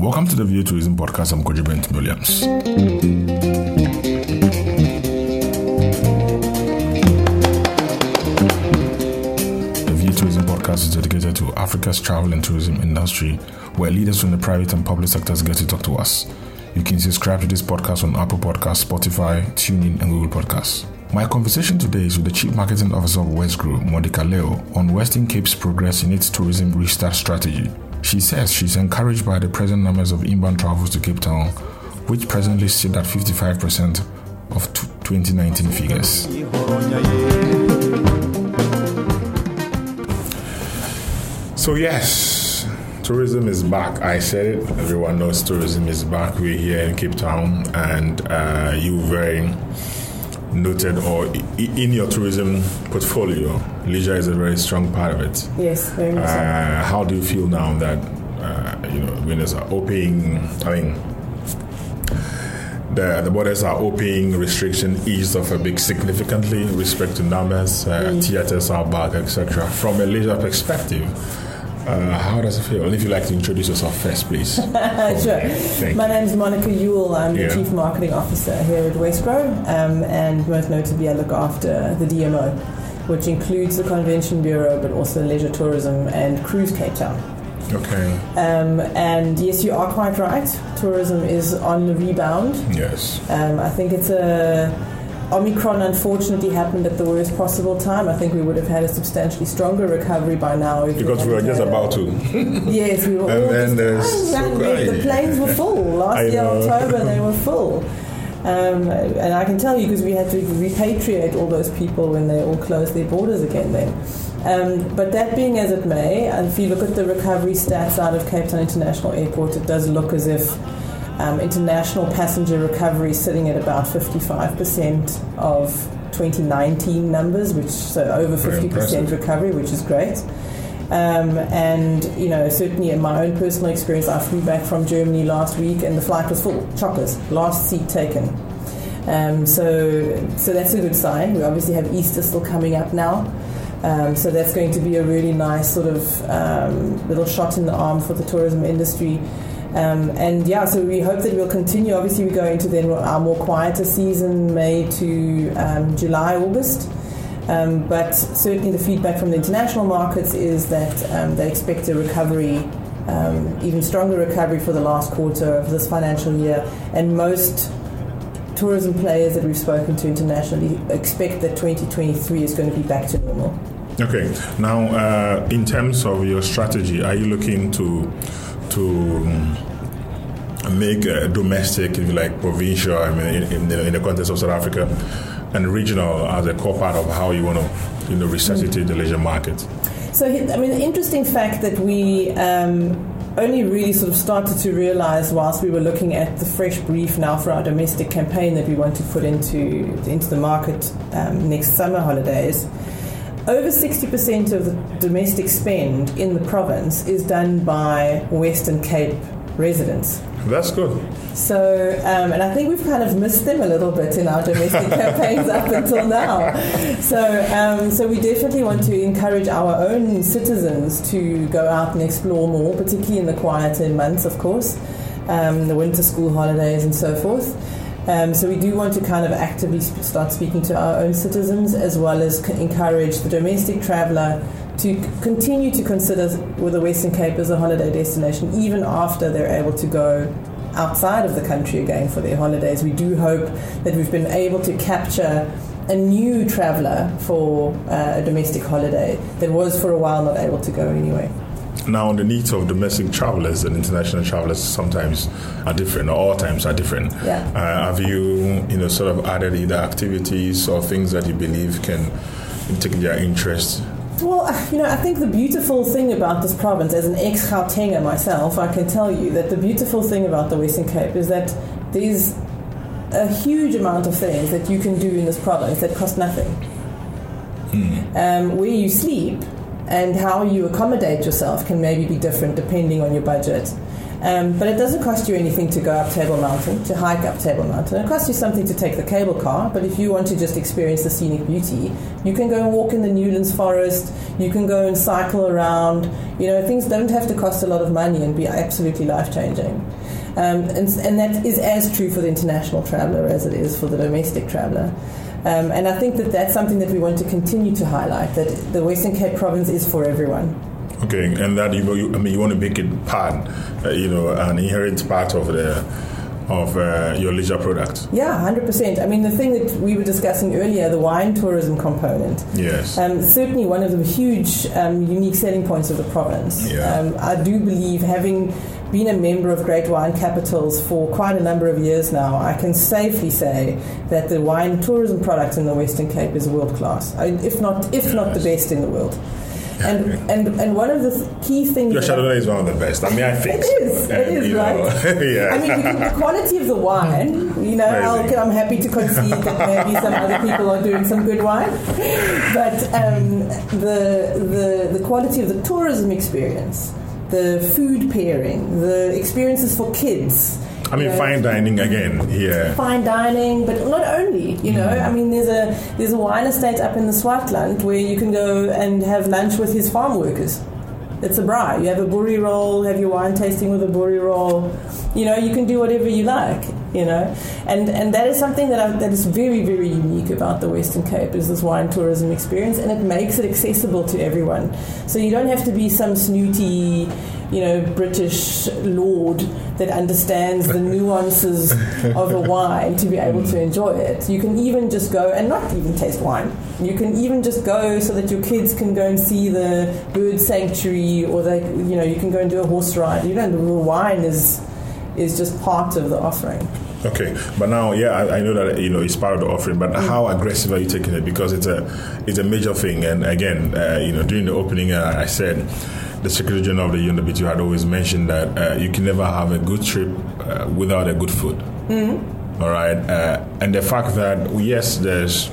Welcome to the View Tourism Podcast. I'm Kojo Bentum-Williams. The View Tourism Podcast is dedicated to Africa's travel and tourism industry, where leaders from the private and public sectors get to talk to us. You can subscribe to this podcast on Apple Podcasts, Spotify, TuneIn, and Google Podcasts. My conversation today is with the Chief Marketing Officer of West Group, Monika Iuel, on Western Cape's progress in its tourism restart strategy. She says she's encouraged by the present numbers of inbound travels to Cape Town, which presently sit at 55% of 2019 figures. So, yes, tourism is back. I said it, everyone knows tourism is back. We're here in Cape Town, and uh, you very noted or in your tourism portfolio, leisure is a very strong part of it. Yes, very much. Uh, how do you feel now that uh, you know windows are opening? I mean, the the borders are opening, restriction eased off a bit significantly with respect to numbers, uh, mm. theaters are back, etc. From a leisure perspective. Uh, how does it feel? And if you'd like to introduce yourself first, please. sure. My name is Monika Iuel. I'm the yeah. Chief Marketing Officer here at Wesgro, um, and most notably, I look after the DMO, which includes the Convention Bureau, but also leisure tourism and Cruise Cape Town. Okay. Um, and yes, you are quite right. Tourism is on the rebound. Yes. Um, I think it's a Omicron unfortunately happened at the worst possible time. I think we would have had a substantially stronger recovery by now. because we were just about to. yes, we were and, and so The planes were full. Last year, October, they were full. Um, and I can tell you because we had to repatriate all those people when they all closed their borders again then. Um, but that being as it may, and if you look at the recovery stats out of Cape Town International Airport, it does look as if um, international passenger recovery sitting at about 55% of 2019 numbers, which so over 50% recovery, which is great. Um, and you know, certainly in my own personal experience, I flew back from Germany last week, and the flight was full, chockers, last seat taken. Um, so, so that's a good sign. We obviously have Easter still coming up now. Um, so that's going to be a really nice sort of um, little shot in the arm for the tourism industry. Um, and yeah, so we hope that we'll continue. Obviously, we go into then our more quieter season, May to um, July, August. Um, but certainly, the feedback from the international markets is that um, they expect a recovery, um, even stronger recovery for the last quarter of this financial year. And most tourism players that we've spoken to internationally expect that 2023 is going to be back to normal. Okay. Now, uh, in terms of your strategy, are you looking to to make uh, domestic, if you like, provincial, I mean, in, in, the, in, the, context of South Africa, and regional as a core part of how you want to, you know, resuscitate the leisure market. So, I mean, the interesting fact that we um, only really sort of started to realize whilst we were looking at the fresh brief now for our domestic campaign that we want to put into into the market um, next summer holidays over 60% of the domestic spend in the province is done by Western Cape residents. That's good. So, um, and I think we've kind of missed them a little bit in our domestic campaigns up until now. So, um, so we definitely want to encourage our own citizens to go out and explore more, particularly in the quieter months, of course, um, the winter school holidays and so forth. Um, so we do want to kind of actively start speaking to our own citizens as well as c- encourage the domestic traveller to continue to consider with the Western Cape as a holiday destination even after they're able to go outside of the country again for their holidays. We do hope that we've been able to capture a new traveller for uh, a domestic holiday that was for a while not able to go anyway. Now, the needs of domestic travelers and international travelers sometimes are different, or all times are different. Yeah. Uh, have you, you know, sort of added either activities or things that you believe can take their interest? Well, you know, I think the beautiful thing about this province, as an ex Gautenger myself, I can tell you that the beautiful thing about the Western Cape is that there's a huge amount of things that you can do in this province that cost nothing. Hmm. Um, where you sleep and how you accommodate yourself can maybe be different depending on your budget. Um, but it doesn't cost you anything to go up Table Mountain, to hike up Table Mountain. It costs you something to take the cable car, but if you want to just experience the scenic beauty, you can go and walk in the Newlands Forest, you can go and cycle around. You know, things don't have to cost a lot of money and be absolutely life changing. Um, and, and that is as true for the international traveller as it is for the domestic traveller. Um, and I think that that's something that we want to continue to highlight that the Western Cape province is for everyone. Okay, and that you, you I mean, you want to make it part, uh, you know, an inherent part of the of uh, your leisure product. Yeah, hundred percent. I mean, the thing that we were discussing earlier, the wine tourism component. Yes. Um, certainly one of the huge um, unique selling points of the province. Yeah. Um, I do believe having been a member of Great Wine Capitals for quite a number of years now, I can safely say that the wine tourism product in the Western Cape is world class, if not if not the best in the world. And, and and one of the key things. Your Chardonnay is one of the best. I mean, I think it is. It is right. yeah. I mean, the quality of the wine. You know, i am happy to concede that maybe some other people are doing some good wine, but um, the the the quality of the tourism experience the food pairing, the experiences for kids. I mean, know, fine dining again here. Fine dining, but not only. You know, mm. I mean, there's a there's a wine estate up in the Swartland where you can go and have lunch with his farm workers. It's a braai. You have a boerie roll, have your wine tasting with a boerie roll. You know, you can do whatever you like. You know, and and that is something that I, that is very very unique about the Western Cape is this wine tourism experience, and it makes it accessible to everyone. So you don't have to be some snooty you know, British lord that understands the nuances of a wine to be able to enjoy it. You can even just go and not even taste wine. You can even just go so that your kids can go and see the bird sanctuary, or they, you know, you can go and do a horse ride. You know, the wine is is just part of the offering. Okay, but now, yeah, I, I, know that you know it's part of the offering, but mm. how aggressive are you taking it? Because it's a it's a major thing, and again, uh, you know, during the opening, uh, I said the Secretary General of the UNWTO had always mentioned that uh, you can never have a good trip uh, without a good food. Mm-hmm. All right, uh, and the fact that yes, there's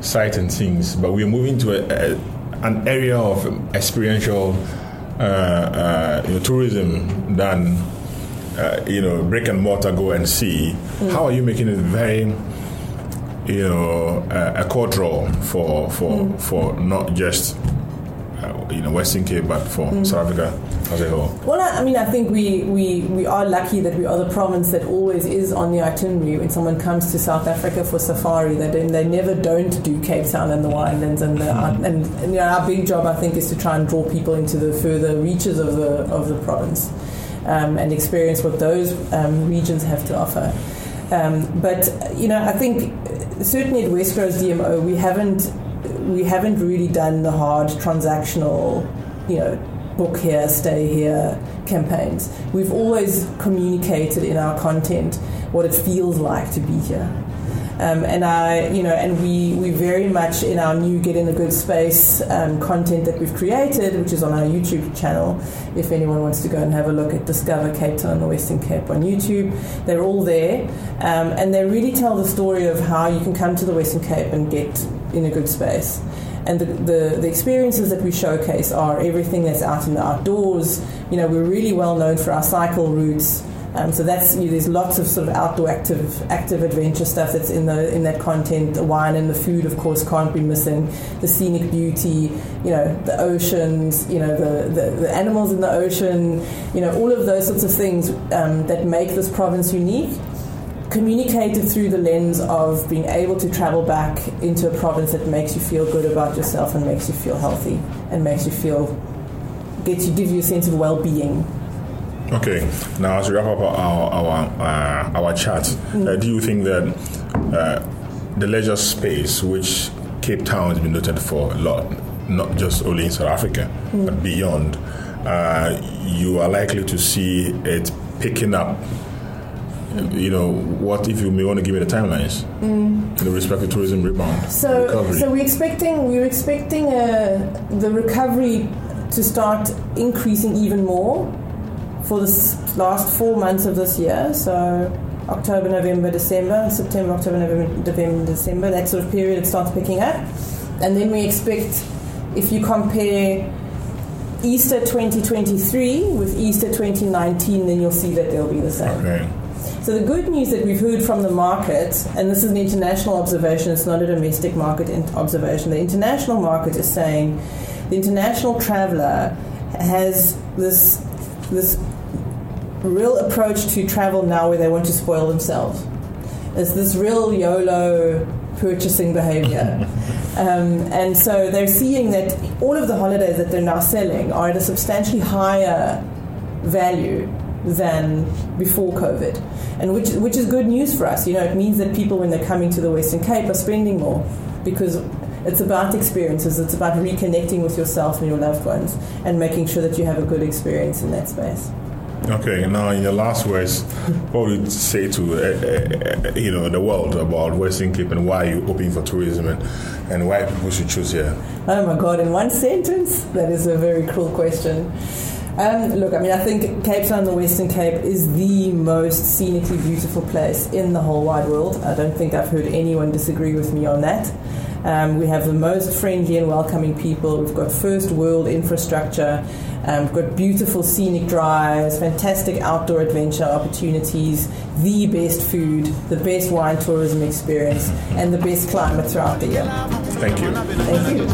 sight and things, but we're moving to a, a, an area of experiential uh, uh, you know, tourism than uh, you know brick and mortar go and see. Mm-hmm. How are you making it very you know a core draw for for mm. for not just you know Western Cape, but for mm. South Africa as a whole? Well, I mean, I think we, we, we are lucky that we are the province that always is on the itinerary when someone comes to South Africa for safari. That they, they never don't do Cape Town and the winelands, and the, mm. and, and you know, our big job I think is to try and draw people into the further reaches of the of the province um, and experience what those um, regions have to offer. Um, but you know, I think certainly at West Coast DMO we haven't we haven't really done the hard transactional, you know, book here, stay here campaigns. We've always communicated in our content what it feels like to be here. Um, and I, you know, and we, we very much in our new Get in a Good Space um, content that we've created, which is on our YouTube channel. If anyone wants to go and have a look at Discover Cape Town, the Western Cape on YouTube, they're all there, um, and they really tell the story of how you can come to the Western Cape and get in a good space. And the, the, the, experiences that we showcase are everything that's out in the outdoors. You know, we're really well known for our cycle routes. Um, so that's you know, there's lots of sort of outdoor active active adventure stuff that's in the in that content. The wine and the food, of course, can't be missing. The scenic beauty, you know, the oceans, you know, the, the, the animals in the ocean, you know, all of those sorts of things um, that make this province unique communicated through the lens of being able to travel back into a province that makes you feel good about yourself and makes you feel healthy and makes you feel gets you gives you a sense of well-being. Okay, now as we wrap up our our uh, our chat, mm. uh, do you think that uh, the leisure space, which Cape Town has been noted for a lot, not just only in South Africa mm. but beyond, uh, you are likely to see it picking up you know, what if you may want to give me the timelines mm. in respect to tourism rebound? So, recovery. so we're expecting we're expecting uh, the recovery to start increasing even more for the last four months of this year. So October, November, December, September, October, November, November, December. That sort of period it starts picking up, and then we expect if you compare Easter 2023 with Easter 2019, then you'll see that they'll be the same. Okay. So the good news that we've heard from the market, and this is an international observation, it's not a domestic market observation. The international market is saying the international traveler has this this real approach to travel now where they want to spoil themselves. It's this real YOLO purchasing behavior. um, and so they're seeing that all of the holidays that they're now selling are at a substantially higher value than before COVID, and which which is good news for us. You know, it means that people when they're coming to the Western Cape are spending more because it's about experiences. It's about reconnecting with yourself and your loved ones, and making sure that you have a good experience in that space. Okay, now in your last words, what would you say to uh, uh, you know the world about Western Cape and why you're open for tourism and, and why people should choose here? Oh my God! In one sentence, that is a very cruel question. Um, look, I mean, I think Cape Town, the Western Cape, is the most scenically beautiful place in the whole wide world. I don't think I've heard anyone disagree with me on that. Um, we have the most friendly and welcoming people. We've got first world infrastructure. Um, we've got beautiful scenic drives, fantastic outdoor adventure opportunities, the best food, the best wine tourism experience, and the best climate throughout the year. Thank you. Thank you.